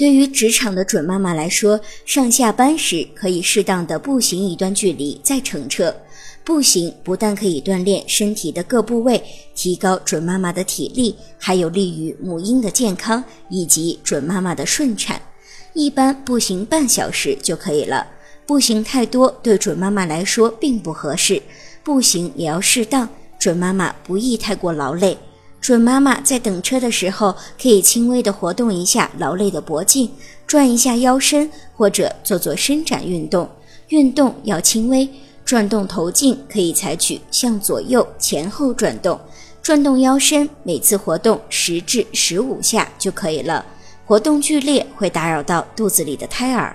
对于职场的准妈妈来说，上下班时可以适当的步行一段距离再乘车。步行不但可以锻炼身体的各部位，提高准妈妈的体力，还有利于母婴的健康以及准妈妈的顺产。一般步行半小时就可以了。步行太多对准妈妈来说并不合适，步行也要适当，准妈妈不宜太过劳累。准妈妈在等车的时候，可以轻微的活动一下劳累的脖颈，转一下腰身，或者做做伸展运动。运动要轻微，转动头颈可以采取向左右、前后转动。转动腰身，每次活动十至十五下就可以了。活动剧烈会打扰到肚子里的胎儿。